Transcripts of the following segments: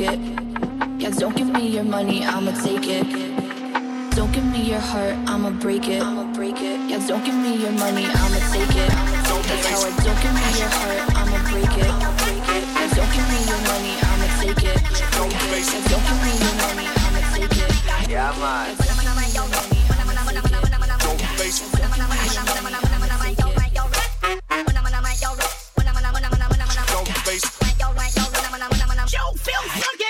I'ma Mommy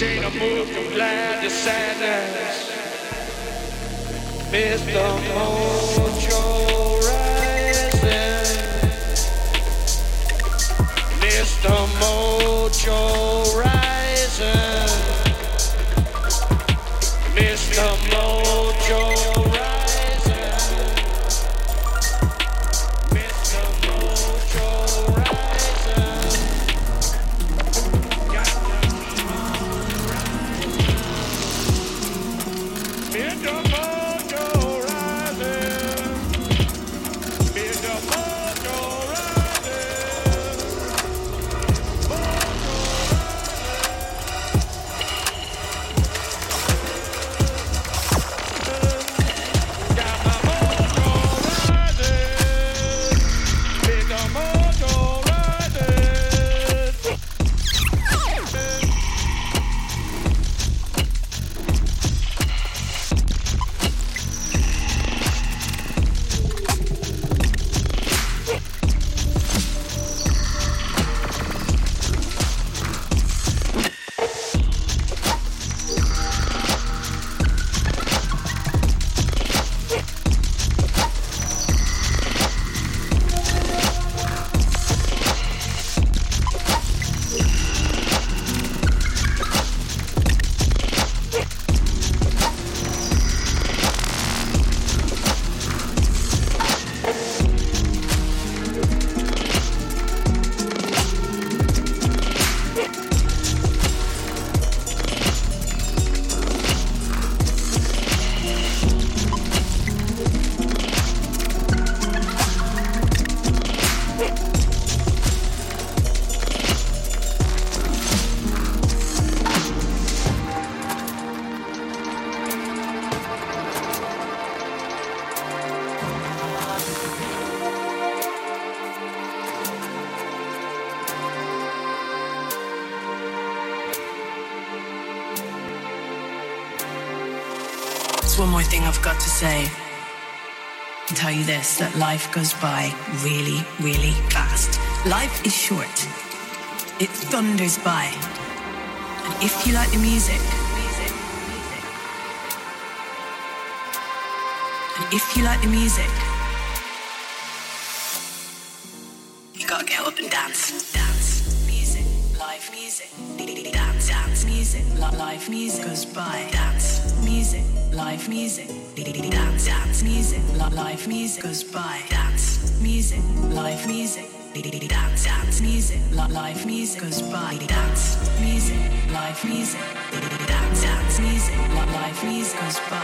But Jada moved from glad to sadness. Mr. Mojo. the mojo that life goes by really, really fast. Life is short, it thunders by. And if you like the music, and if you like the music, you gotta get up and dance, dance, music, live music, dance, dance, music, live music goes by, dance, music, live music live music goes by, dance, music, live music, dance, dance, music, live music goes by, dance, music, live music, dance, dance, music, live music goes by,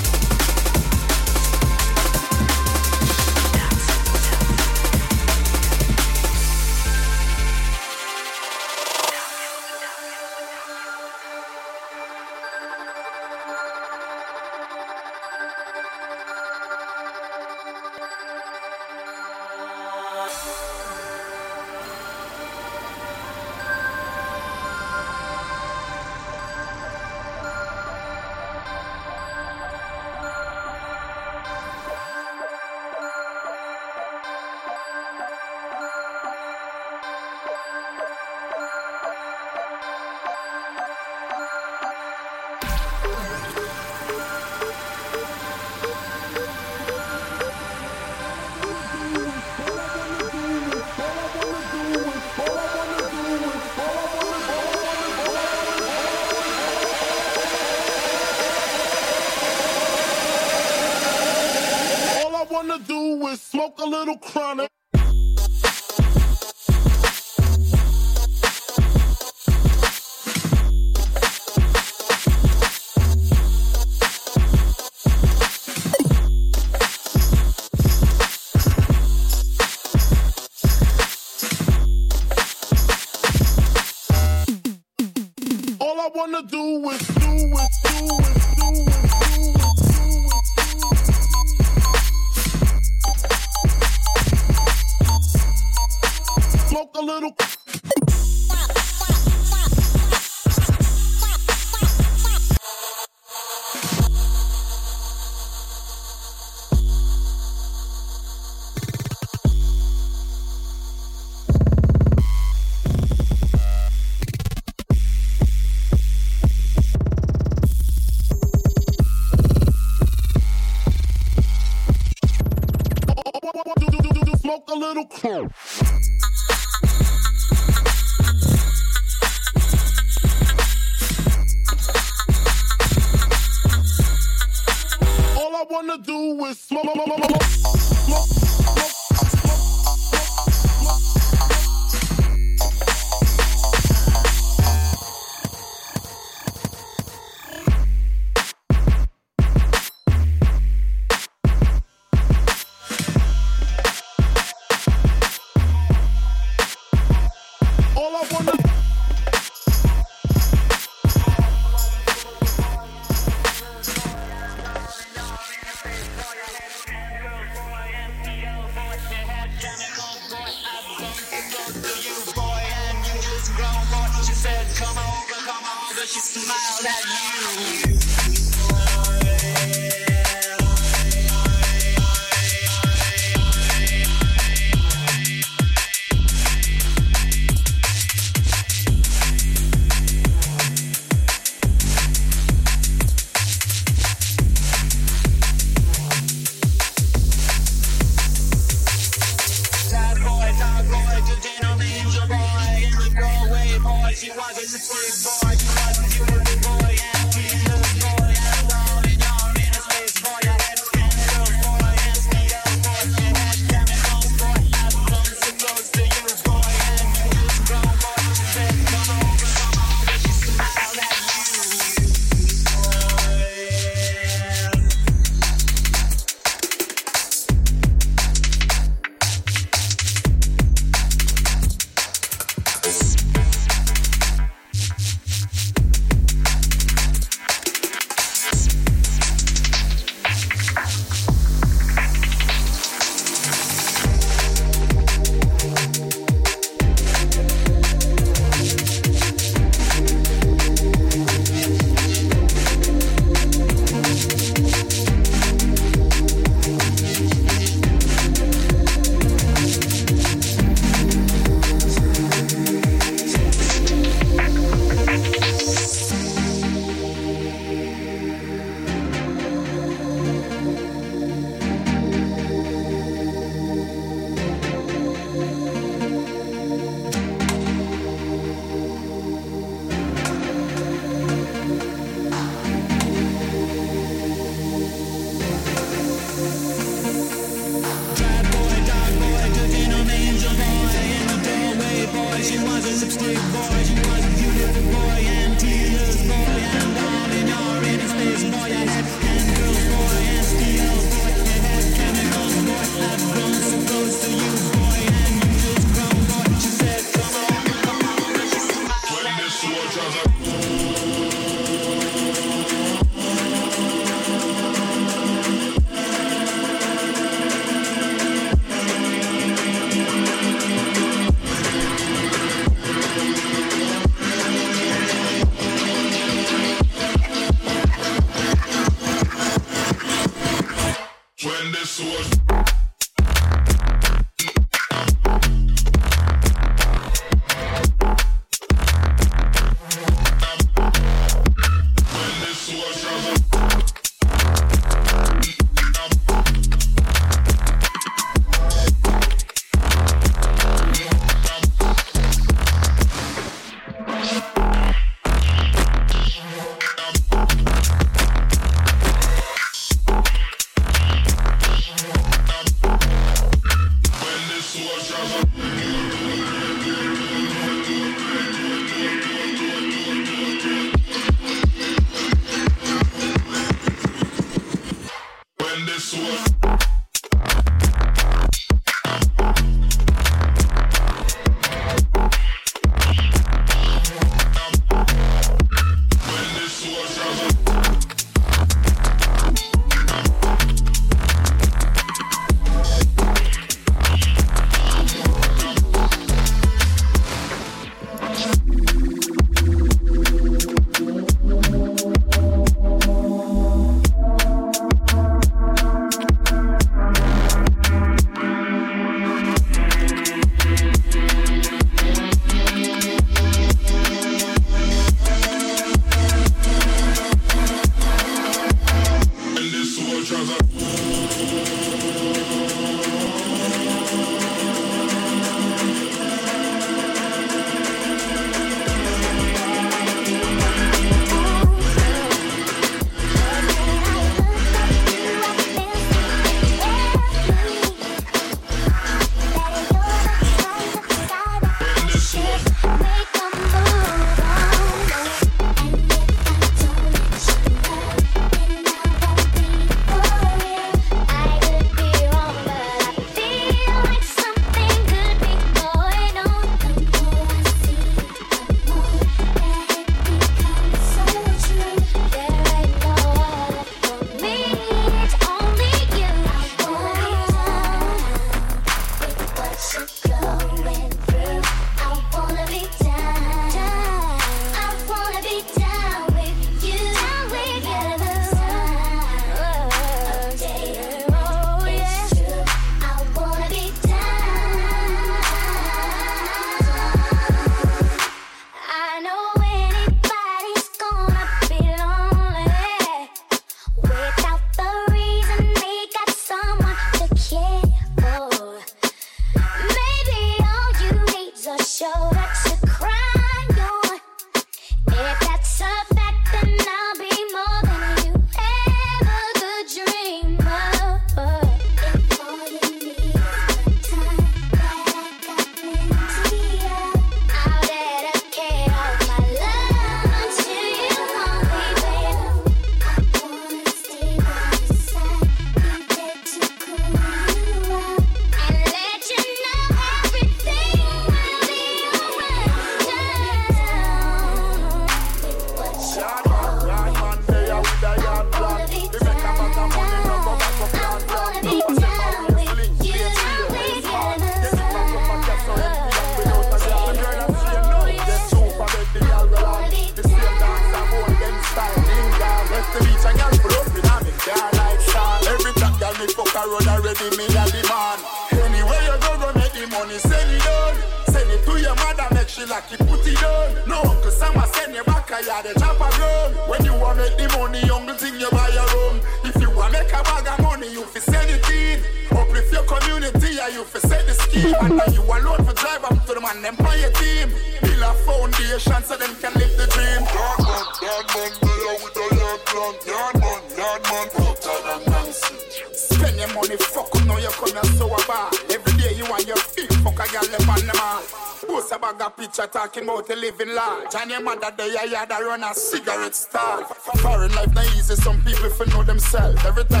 talking about the living large. And your mother they you had to run a cigarette stall. Foreign life not easy, some people for know themselves. Every time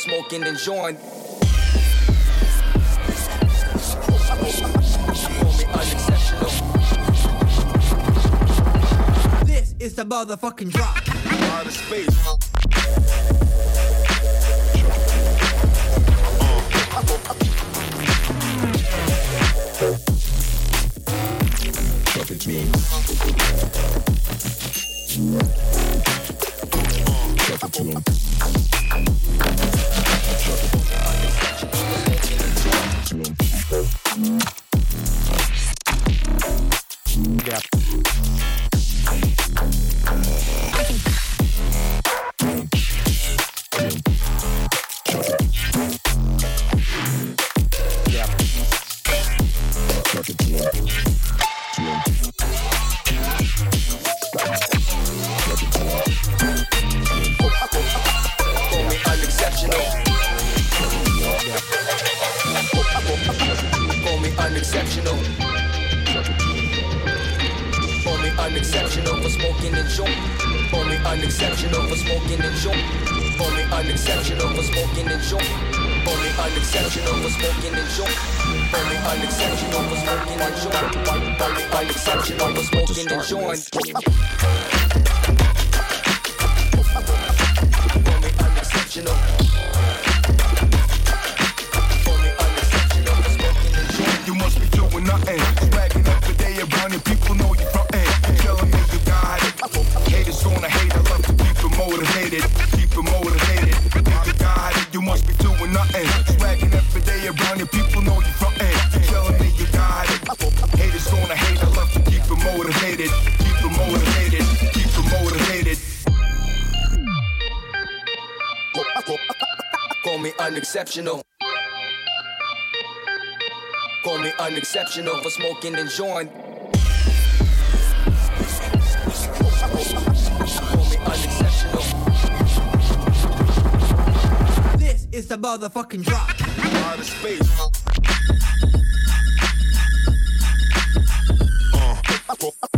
smoking and. This is the motherfucking drop. Out of space. people know you from it. You telling me you got it. Haters gonna hate, I love to keep them motivated. Keep them motivated, keep them motivated. Call me unexceptional. Call me unexceptional for smoking and joint. This is the motherfucking drop outer space. Uh,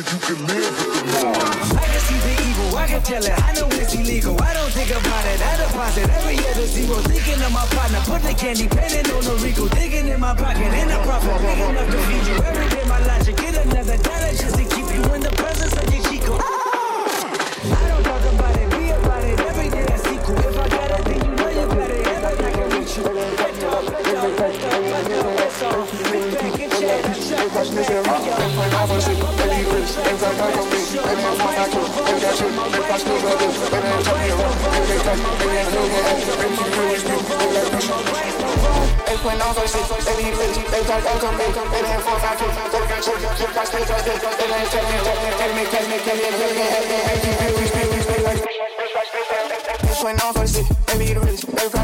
Motherfucker, you can live with the law. I can see the evil, I can tell it. I know it's illegal. I don't think about it. I deposit every other zero. Thinking of my partner, put the candy, penning on the Rico. Digging in my pocket, in a profit, enough to feed you. Every day my logic, get another dollar just to keep you in the presence of your Chico. I don't talk about it, be about it. Every day I see cool. If I got it, then you know you it. And I can reach you. Let go, let go, let go, let Everybody is in rock, everybody off shit, every wrist, everybody back on me, every mouth on natural, every got shit, a rock, every day cut, got this, every keep doing shit, every wrist, everybody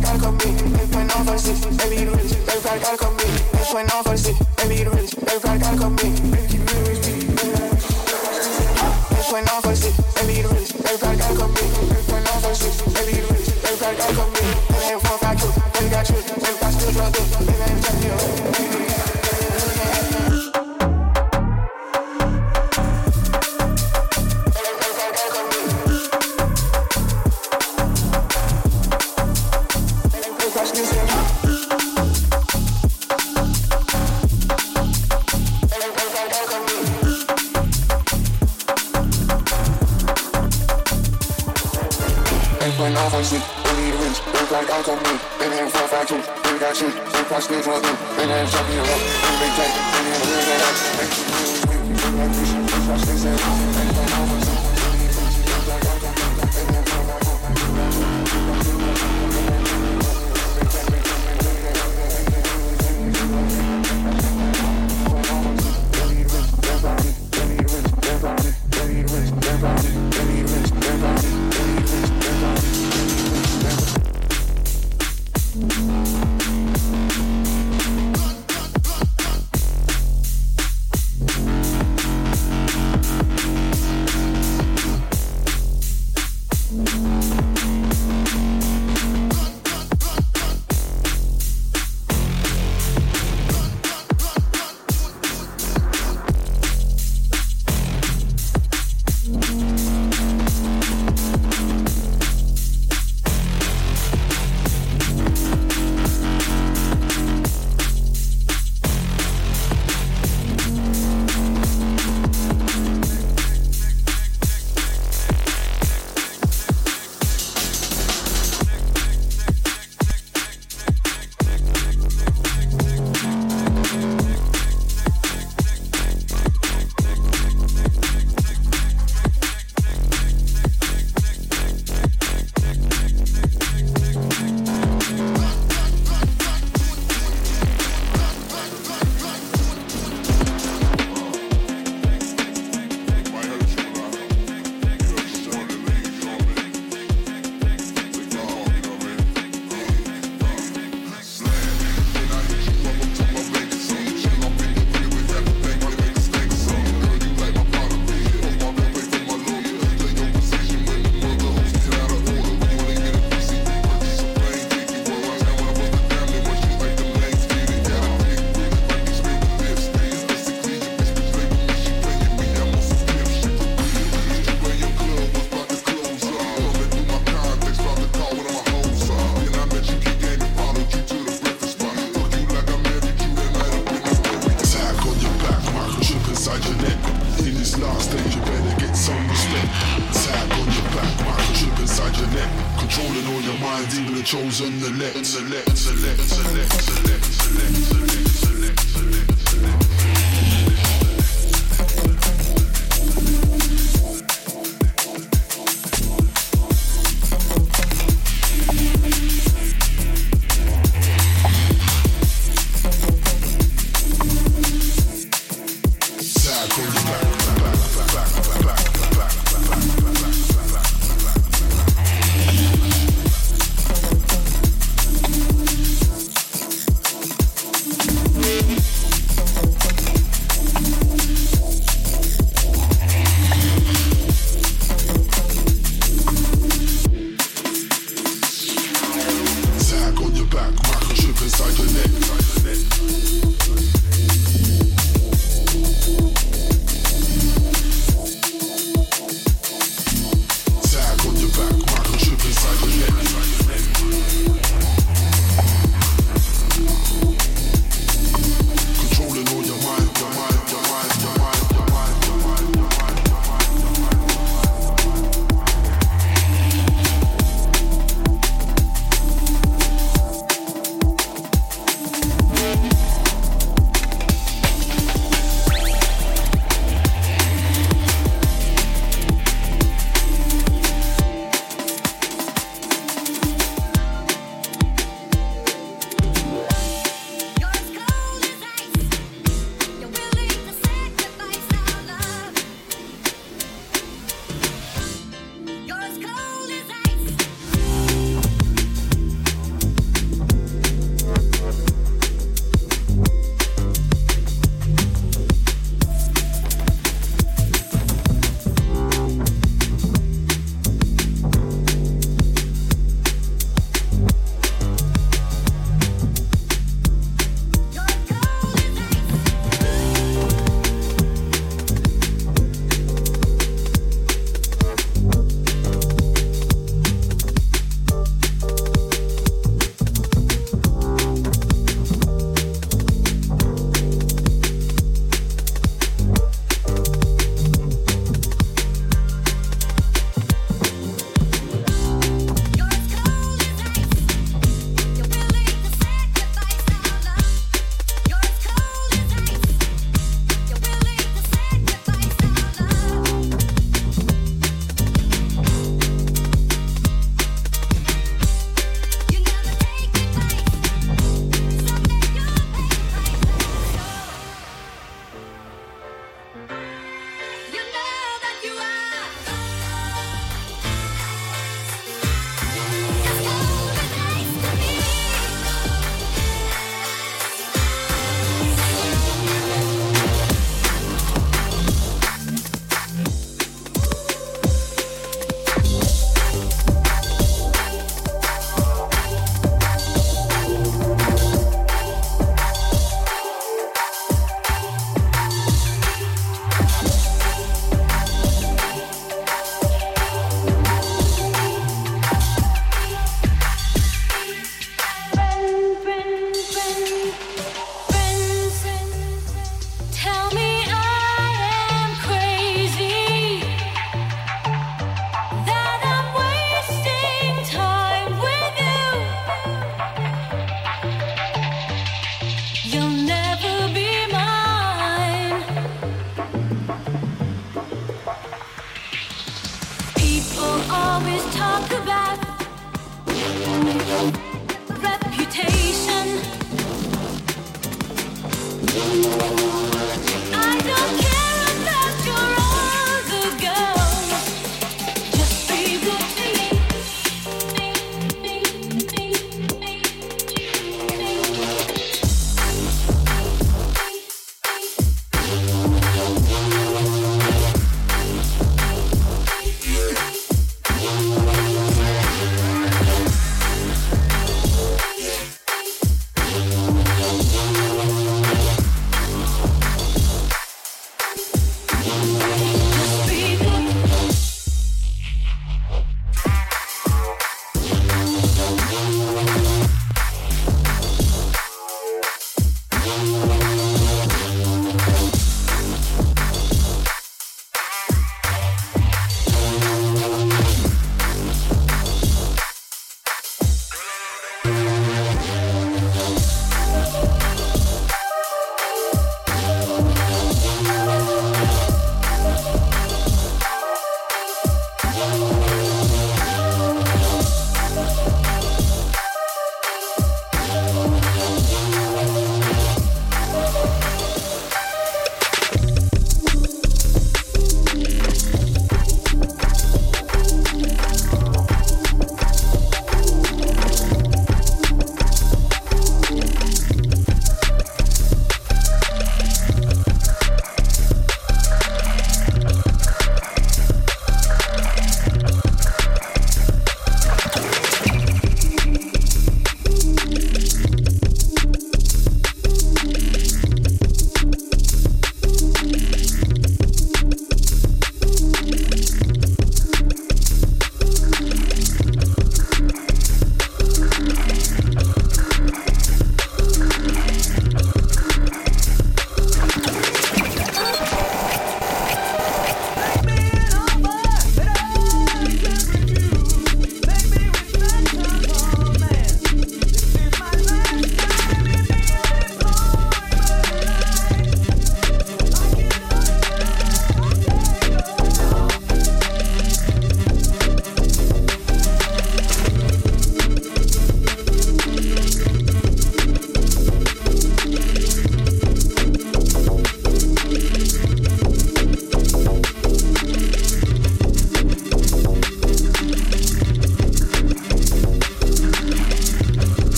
back on me, every when I'm for the city, baby, you do this. Everybody me. I'm for the city, baby, you do this. Everybody me. That's when I'm for gotta come gotta come me. Got you. acho que vou Ele já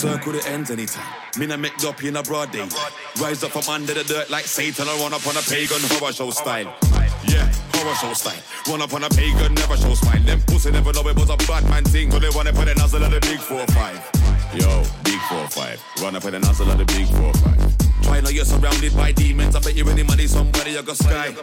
Circle the ends anytime. Me na make up in a broad day. Rise up from under the dirt like Satan. I run up on a pagan horror show style. Yeah, horror show style. Run up on a pagan, never show smile. Them pussy never know it was a bad man thing. So they wanna put a nozzle of the big four five. Yo, big four five. Run up with a nozzle of the big four five. Try now you're surrounded by demons. I bet you any money, somebody you got sky.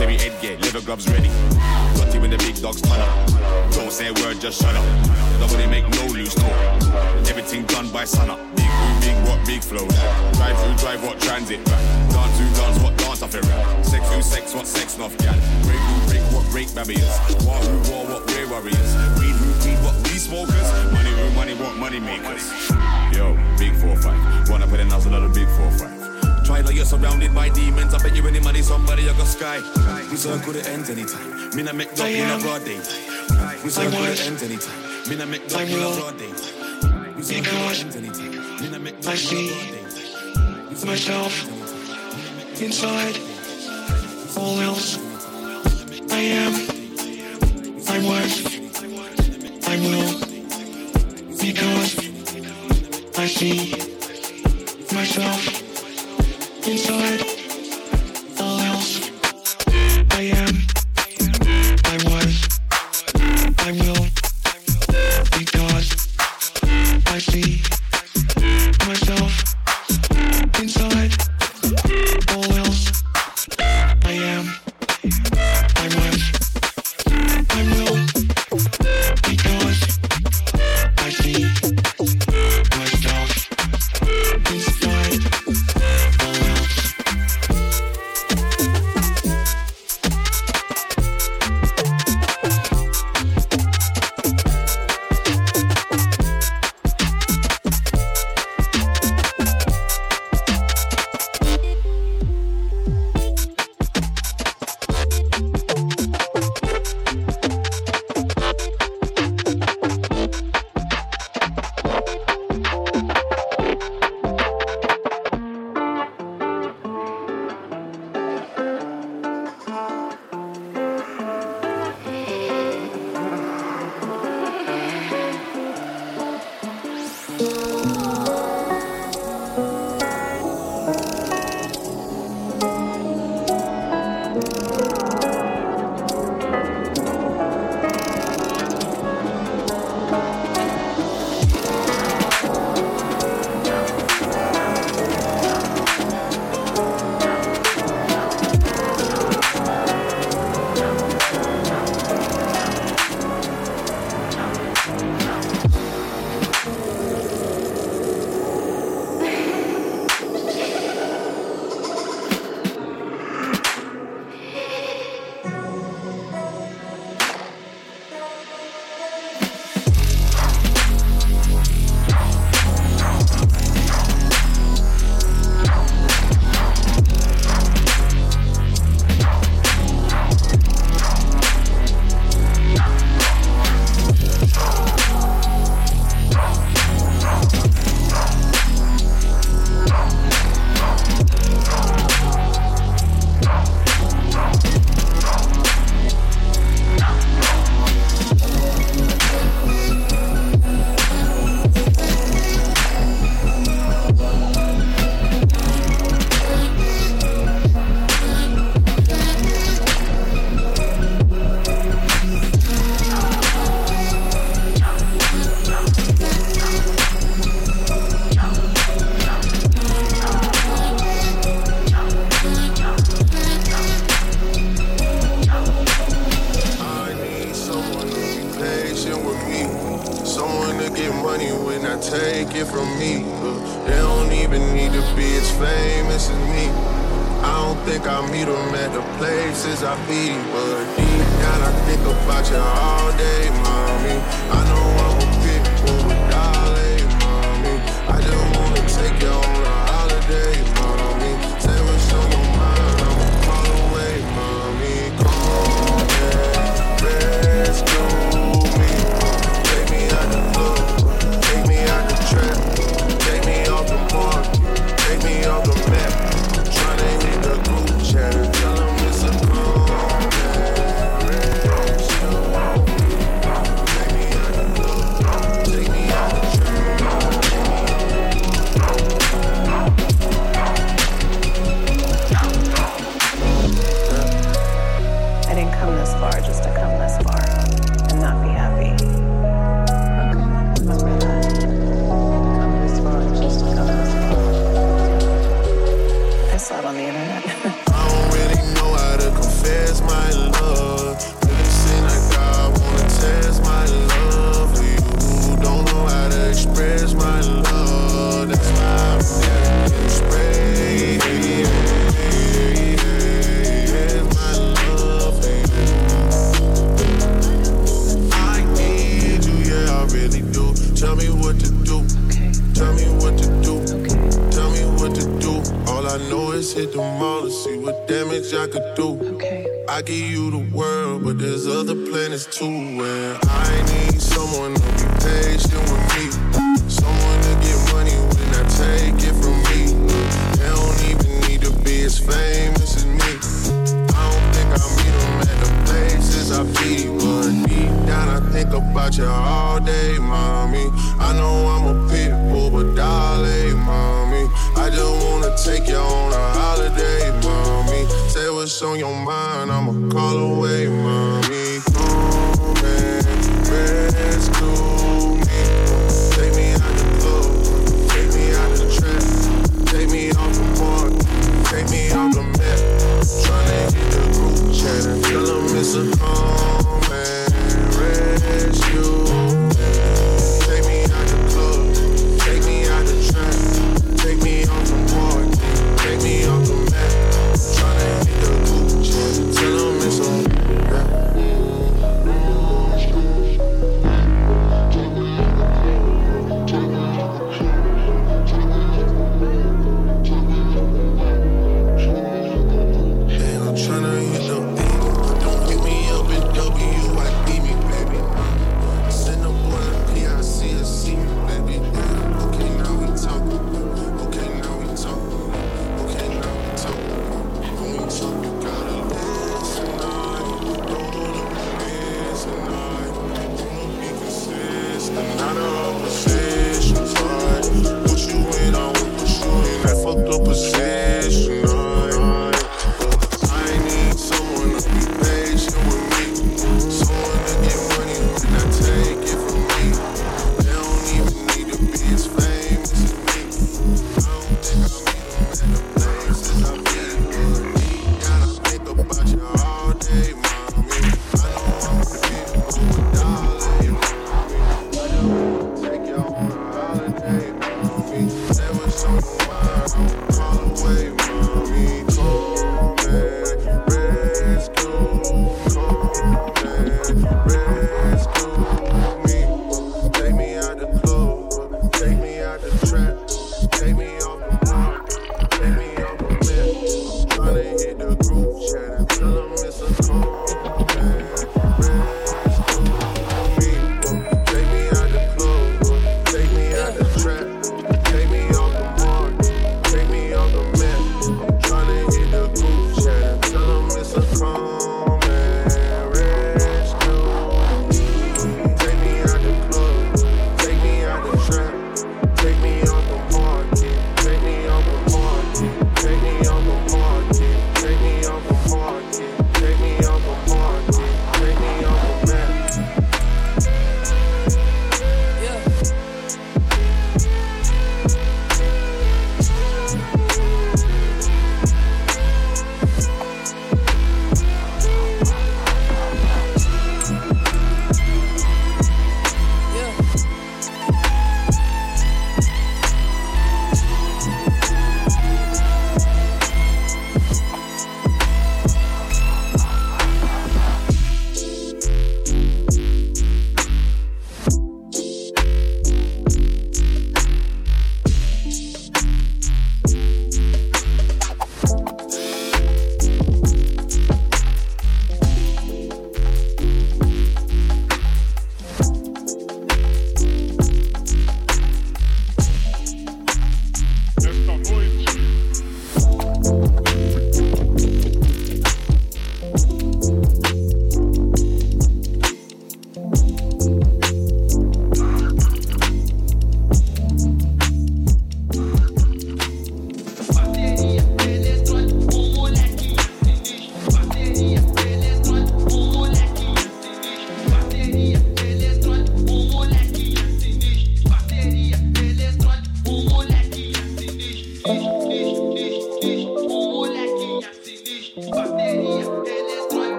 Military headgear, leather gloves ready. Got you in the big dogs ton up. Don't say a word, just shut up. Nobody make no loose talk. Everything done by sun up. Big boom, big what, big flow. Drive through, drive what transit. Dance who dance what dance off it. Sex who sex what sex off gal. Break who break what break barriers. War who war what we're warriors. Weed who weed what we smokers. Money who money what money makers. Yo, big four five. Wanna put a nozzle of big four five. Try like you're surrounded by demons. I bet you any money, somebody you got sky. We circle the ends anytime. Me na make up in a broad day. We circle the ends anytime. Me na make up in a broad day. We circle the ends anytime. Me na make up in a broad day. myself inside all else I am I was I will because I see myself inside